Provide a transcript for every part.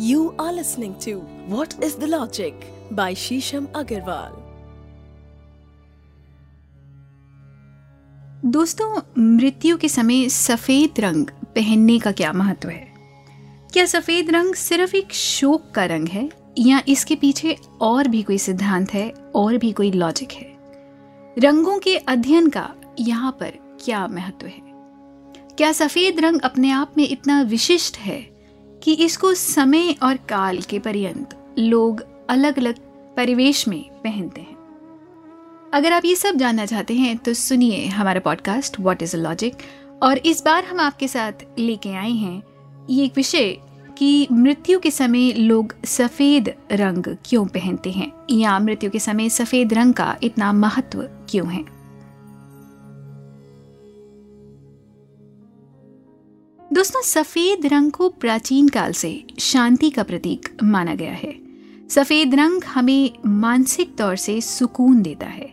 You are listening to What is the Logic by Shisham Agarwal. दोस्तों, मृत्यु के समय सफ़ेद रंग पहनने का क्या महत्व है? क्या सफ़ेद रंग सिर्फ़ एक शोक का रंग है, या इसके पीछे और भी कोई सिद्धांत है, और भी कोई लॉजिक है? रंगों के अध्ययन का यहाँ पर क्या महत्व है? क्या सफ़ेद रंग अपने आप में इतना विशिष्ट है कि इसको समय और काल के पर्यंत लोग अलग अलग परिवेश में पहनते हैं। अगर आप ये सब जानना चाहते हैं तो सुनिए हमारा podcast what is a logic और इस बार हम आपके साथ लेके आए हैं ये एक विषय कि मृत्यु के समय लोग सफ़ेद रंग क्यों पहनते हैं? या मृत्यु के समय सफ़ेद रंग का इतना महत्व क्यों है? दोस्तों, सफ़ेद रंग को प्राचीन काल से शांति का प्रतीक माना गया है। सफ़ेद रंग हमें मानसिक तौर से सुकून देता है।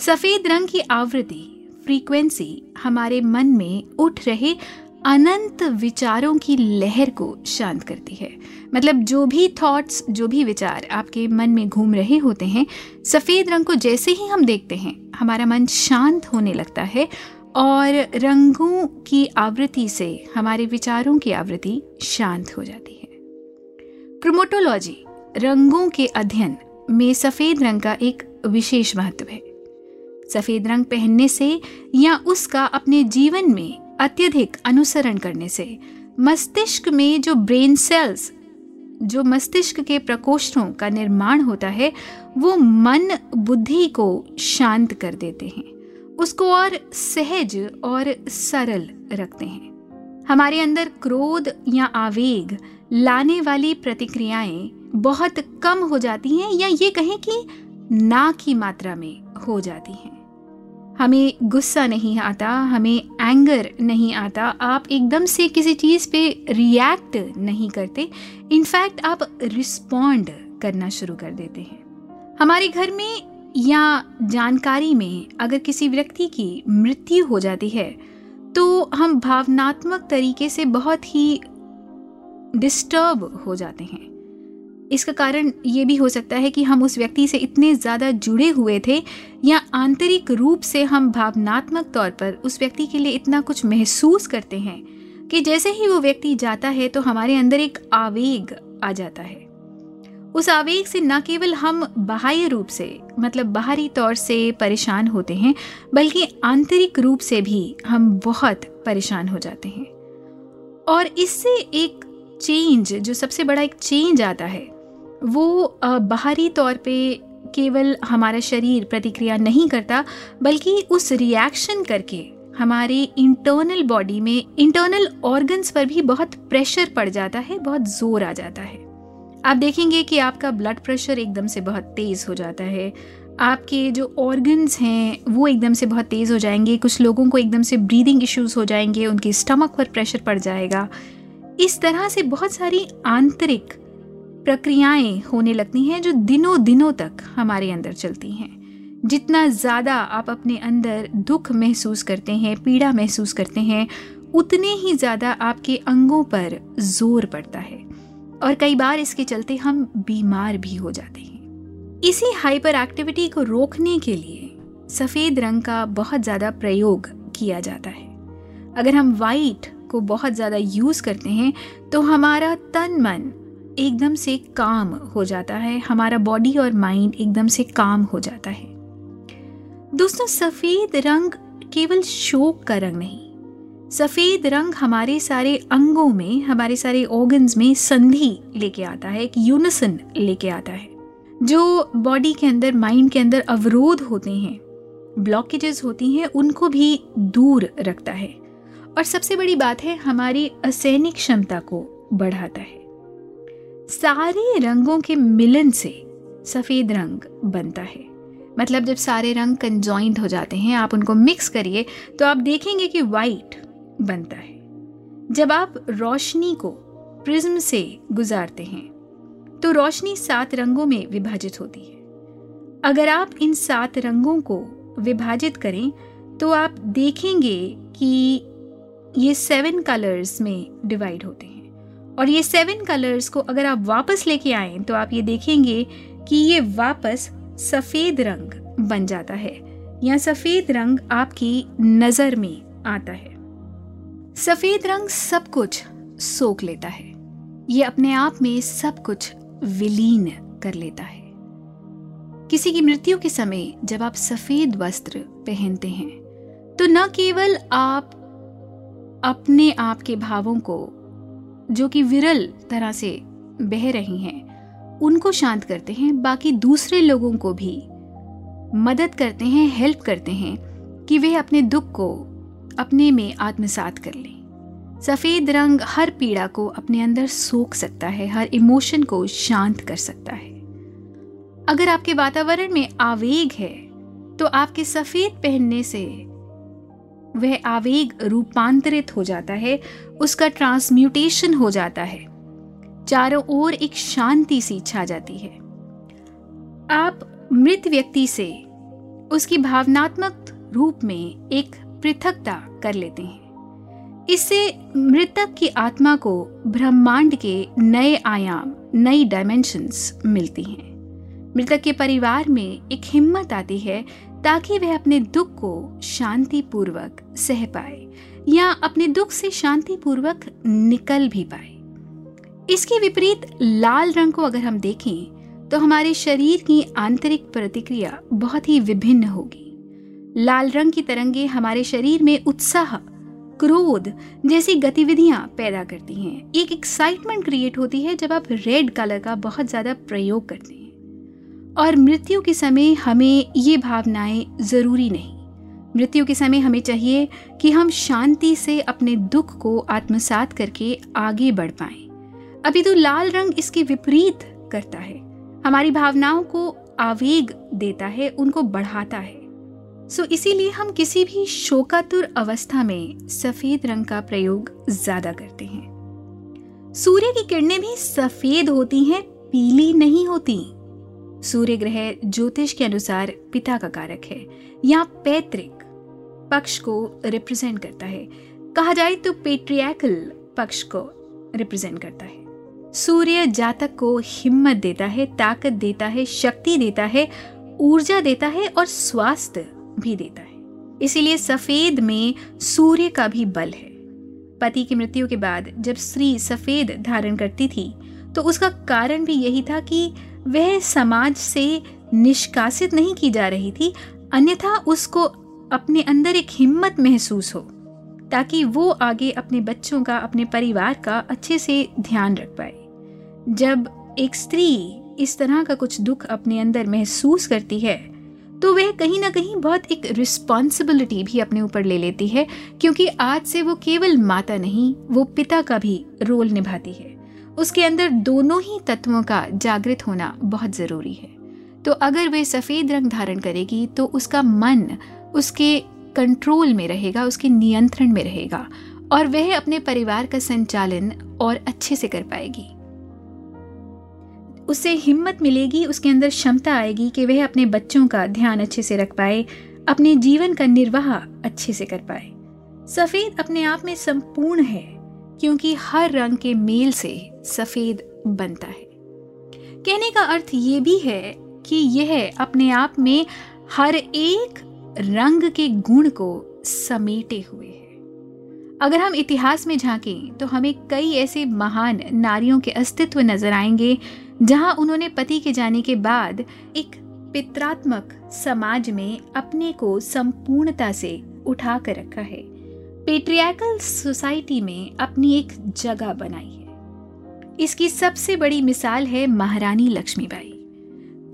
सफ़ेद रंग की आवृत्ति, फ्रीक्वेंसी हमारे मन में उठ रहे अनंत विचारों की लहर को शांत करती है। मतलब जो भी थॉट्स जो भी विचार आपके मन में घूम रहे होते हैं, सफ़ेद रंग को जैसे ही हम देखते हैं, हमारा मन शांत होने लगता है और रंगों की आवृत्ति से हमारे विचारों की आवृत्ति शांत हो जाती है। क्रोमोटोलॉजी रंगों के अध्ययन में सफ़ेद रंग का एक विशेष महत्व है। सफ़ेद रंग पहनने से या उसका अपने जीवन में अत्यधिक अनुसरण करने से मस्तिष्क में जो ब्रेन सेल्स जो मस्तिष्क के प्रकोष्ठों का निर्माण होता है, वो मन बुद्धि को शांत कर देते हैं। उसको और सहज और सरल रखते हैं। हमारे अंदर क्रोध या आवेग लाने वाली प्रतिक्रियाएँ बहुत कम हो जाती हैं या ये कहें कि ना की मात्रा में हो जाती हैं। हमें गुस्सा नहीं आता, हमें एंगर नहीं आता, आप एकदम से किसी चीज़ पे रिएक्ट नहीं करते। इनफैक्ट आप रिस्पॉन्ड करना शुरू कर देते हैं। हमारे घर में या जानकारी में अगर किसी व्यक्ति की मृत्यु हो जाती है तो हम भावनात्मक तरीके से बहुत ही डिस्टर्ब हो जाते हैं। इसका कारण ये भी हो सकता है कि हम उस व्यक्ति से इतने ज़्यादा जुड़े हुए थे या आंतरिक रूप से हम भावनात्मक तौर पर उस व्यक्ति के लिए इतना कुछ महसूस करते हैं कि जैसे ही वो व्यक्ति जाता है तो हमारे अंदर एक आवेग आ जाता है। उस आवेग से न केवल हम बाह्य रूप से मतलब बाहरी तौर से परेशान होते हैं, बल्कि आंतरिक रूप से भी हम बहुत परेशान हो जाते हैं। और इससे एक चेंज जो सबसे बड़ा एक चेंज आता है, वो बाहरी तौर पे केवल हमारा शरीर प्रतिक्रिया नहीं करता, बल्कि उस रिएक्शन करके हमारे इंटरनल बॉडी में इंटरनल ऑर्गन्स पर भी बहुत प्रेशर पड़ जाता है, बहुत ज़ोर आ जाता है। आप देखेंगे कि आपका ब्लड प्रेशर एकदम से बहुत तेज़ हो जाता है। आपके जो ऑर्गन्स हैं, वो एकदम से बहुत तेज़ हो जाएँगे। कुछ लोगों को एकदम से ब्रीदिंग इश्यूज़ हो जाएँगे, उनके स्टमक पर प्रेशर पड़ जाएगा। इस तरह से बहुत सारी आंतरिक प्रक्रियाएँ होने लगती हैं जो दिनों दिनों तक हमारे अंदर चलती हैं। जितना ज़्यादा आप अपने अंदर दुख महसूस करते हैं, पीड़ा महसूस करते हैं, उतने ही ज़्यादा आपके अंगों पर ज़ोर पड़ता है। और कई बार इसके चलते हम बीमार भी हो जाते हैं। इसी हाइपर एक्टिविटी को रोकने के लिए सफ़ेद रंग का बहुत ज़्यादा प्रयोग किया जाता है। अगर हम वाइट को बहुत ज़्यादा यूज़ करते हैं तो हमारा तन मन एकदम से काम हो जाता है, हमारा बॉडी और माइंड एकदम से काम हो जाता है। दोस्तों, सफ़ेद रंग केवल शोक का रंग नहीं सफ़ेद रंग हमारे सारे अंगों में, हमारे सारे ऑर्गन्स में संधि लेके आता है, एक यूनिसन लेके आता है। जो बॉडी के अंदर माइंड के अंदर अवरोध होते हैं ब्लॉकेजेस होती हैं, उनको भी दूर रखता है। और सबसे बड़ी बात है, हमारी असैनिक क्षमता को बढ़ाता है। सारे रंगों के मिलन से सफ़ेद रंग बनता है। मतलब जब सारे रंग कंजॉइंट हो जाते हैं, आप उनको मिक्स करिए तो आप देखेंगे कि वाइट बनता है। जब आप रोशनी को प्रिज्म से गुजारते हैं तो रोशनी सात रंगों में विभाजित होती है। अगर आप इन सात रंगों को विभाजित करें तो आप देखेंगे कि ये सेवन कलर्स में डिवाइड होते हैं। और ये सेवन कलर्स को अगर आप वापस लेके आए तो आप ये देखेंगे कि ये वापस सफ़ेद रंग बन जाता है। या सफ़ेद रंग आपकी नज़र में आता है। सफ़ेद रंग सब कुछ सोख लेता है। ये अपने आप में सब कुछ विलीन कर लेता है। किसी की मृत्यु के समय जब आप सफ़ेद वस्त्र पहनते हैं तो न केवल आप अपने आप के भावों को, जो कि विरल तरह से बह रही हैं, उनको शांत करते हैं, बाकी दूसरे लोगों को भी मदद करते हैं, हेल्प करते हैं कि वे अपने दुख को अपने में आत्मसात कर लें। सफ़ेद रंग हर पीड़ा को अपने अंदर सोख सकता है, हर इमोशन को शांत कर सकता है। अगर आपके वातावरण में आवेग है तो आपके सफ़ेद पहनने से वह आवेग रूपांतरित हो जाता है, उसका ट्रांसम्यूटेशन हो जाता है। चारों ओर एक शांति सी छा जाती है। आप मृत व्यक्ति से उसकी भावनात्मक रूप में एक पृथकता कर लेते हैं। इससे मृतक की आत्मा को ब्रह्मांड के नए आयाम, नई डायमेंशंस मिलती हैं। मृतक के परिवार में एक हिम्मत आती है ताकि वह अपने दुख को शांति पूर्वक सह पाए या अपने दुख से शांति पूर्वक निकल भी पाए। इसके विपरीत लाल रंग को अगर हम देखें तो हमारे शरीर की आंतरिक प्रतिक्रिया बहुत ही विभिन्न होगी। लाल रंग की तरंगे हमारे शरीर में उत्साह, क्रोध जैसी गतिविधियाँ पैदा करती हैं। एक एक्साइटमेंट क्रिएट होती है जब आप रेड कलर का बहुत ज़्यादा प्रयोग करते हैं। और मृत्यु के समय हमें ये भावनाएँ ज़रूरी नहीं। मृत्यु के समय हमें चाहिए कि हम शांति से अपने दुख को आत्मसात करके आगे बढ़ पाए। अभी तो लाल रंग इसके विपरीत करता है। हमारी भावनाओं को आवेग देता है, उनको बढ़ाता है। सो इसीलिए हम किसी भी शोकातुर अवस्था में सफ़ेद रंग का प्रयोग ज़्यादा करते हैं। सूर्य की किरणें भी सफ़ेद होती हैं, पीली नहीं होती। सूर्य ग्रह ज्योतिष के अनुसार पिता का कारक है, या पैतृक, पक्ष को रिप्रेजेंट करता है। कहा जाए तो पेट्रियाकल पक्ष को रिप्रेजेंट करता है। सूर्य जातक को हिम्मत देता है, ताकत देता है, शक्ति देता है, ऊर्जा देता है और स्वास्थ्य भी देता है। इसीलिए सफ़ेद में सूर्य का भी बल है। पति की मृत्यु के बाद जब स्त्री सफ़ेद धारण करती थी तो उसका कारण भी यही था कि वह समाज से निष्कासित नहीं की जा रही थी, अन्यथा उसको अपने अंदर एक हिम्मत महसूस हो, ताकि वो आगे अपने बच्चों का, अपने परिवार का अच्छे से ध्यान रख पाए। जब एक स्त्री इस तरह का कुछ दुख अपने अंदर महसूस करती है तो वह कहीं ना कहीं बहुत एक रिस्पॉन्सिबिलिटी भी अपने ऊपर ले लेती है, क्योंकि आज से वो केवल माता नहीं, वो पिता का भी रोल निभाती है। उसके अंदर दोनों ही तत्वों का जागृत होना बहुत ज़रूरी है। तो अगर वे सफ़ेद रंग धारण करेगी तो उसका मन उसके कंट्रोल में रहेगा, उसके नियंत्रण में रहेगा, और वह अपने परिवार का संचालन और अच्छे से कर पाएगी। उसे हिम्मत मिलेगी, उसके अंदर क्षमता आएगी कि वह अपने बच्चों का ध्यान अच्छे से रख पाए, अपने जीवन का निर्वाह अच्छे से कर पाए। सफ़ेद अपने आप में संपूर्ण है, क्योंकि हर रंग के मेल से सफ़ेद बनता है। कहने का अर्थ ये भी है कि यह अपने आप में हर एक रंग के गुण को समेटे हुए है। अगर हम इतिहास में झांकें तो हमें कई ऐसे महान नारियों के अस्तित्व नज़र आएँगे जहाँ उन्होंने पति के जाने के बाद एक पित्रात्मक समाज में अपने को संपूर्णता से उठा कर रखा है। पेट्रियाकल सोसाइटी में अपनी एक जगह बनाई है। इसकी सबसे बड़ी मिसाल है महारानी लक्ष्मीबाई।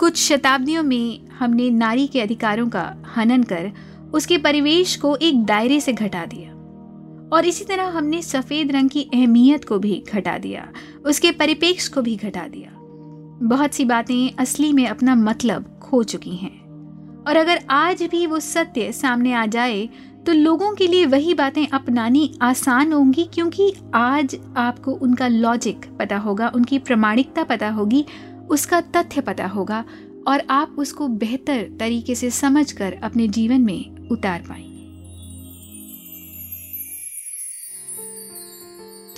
कुछ शताब्दियों में हमने नारी के अधिकारों का हनन कर उसके परिवेश को एक दायरे से घटा दिया। और इसी तरह हमने सफ़ेद रंग की अहमियत को भी घटा दिया, उसके परिपेक्ष को भी घटा दिया। बहुत सी बातें असली में अपना मतलब खो चुकी हैं। और अगर आज भी वो सत्य सामने आ जाए तो लोगों के लिए वही बातें अपनानी आसान होंगी, क्योंकि आज आपको उनका लॉजिक पता होगा, उनकी प्रमाणिकता पता होगी, उसका तथ्य पता होगा, और आप उसको बेहतर तरीके से समझकर अपने जीवन में उतार पाएँगे।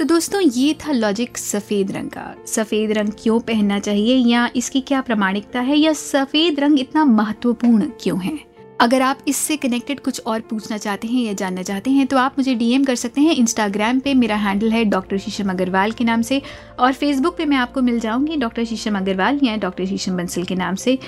तो दोस्तों, ये था लॉजिक सफ़ेद रंग का। सफ़ेद रंग क्यों पहनना चाहिए या इसकी क्या प्रामाणिकता है या सफ़ेद रंग इतना महत्वपूर्ण क्यों है? अगर आप इससे कनेक्टेड कुछ और पूछना चाहते हैं या जानना चाहते हैं तो आप मुझे डीएम कर सकते हैं। इंस्टाग्राम पे मेरा हैंडल है डॉक्टर शीशम अग्रवाल के नाम से और फेसबुक पे मैं आपको मिल जाऊँगी डॉक्टर शीशम अग्रवाल या डॉक्टर शीशम बंसल के नाम से।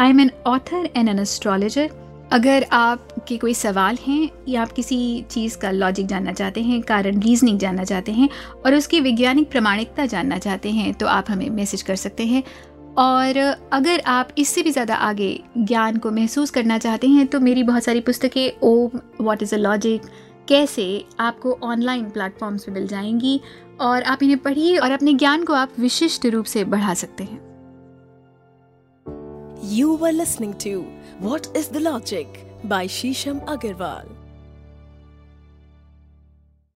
I am an author and an astrologer अगर आपके कोई सवाल हैं या आप किसी चीज़ का लॉजिक जानना चाहते हैं, कारण रीजनिंग जानना चाहते हैं और उसकी वैज्ञानिक प्रमाणिकता जानना चाहते हैं तो आप हमें मैसेज कर सकते हैं। और अगर आप इससे भी ज़्यादा आगे ज्ञान को महसूस करना चाहते हैं तो मेरी बहुत सारी पुस्तकें Om what is a logic कैसे आपको ऑनलाइन प्लेटफॉर्म्स पे मिल जाएँगी और आप इन्हें पढ़िए और अपने ज्ञान को आप विशिष्ट रूप से बढ़ा सकते हैं। You were listening to What is the Logic by Shisham Agarwal.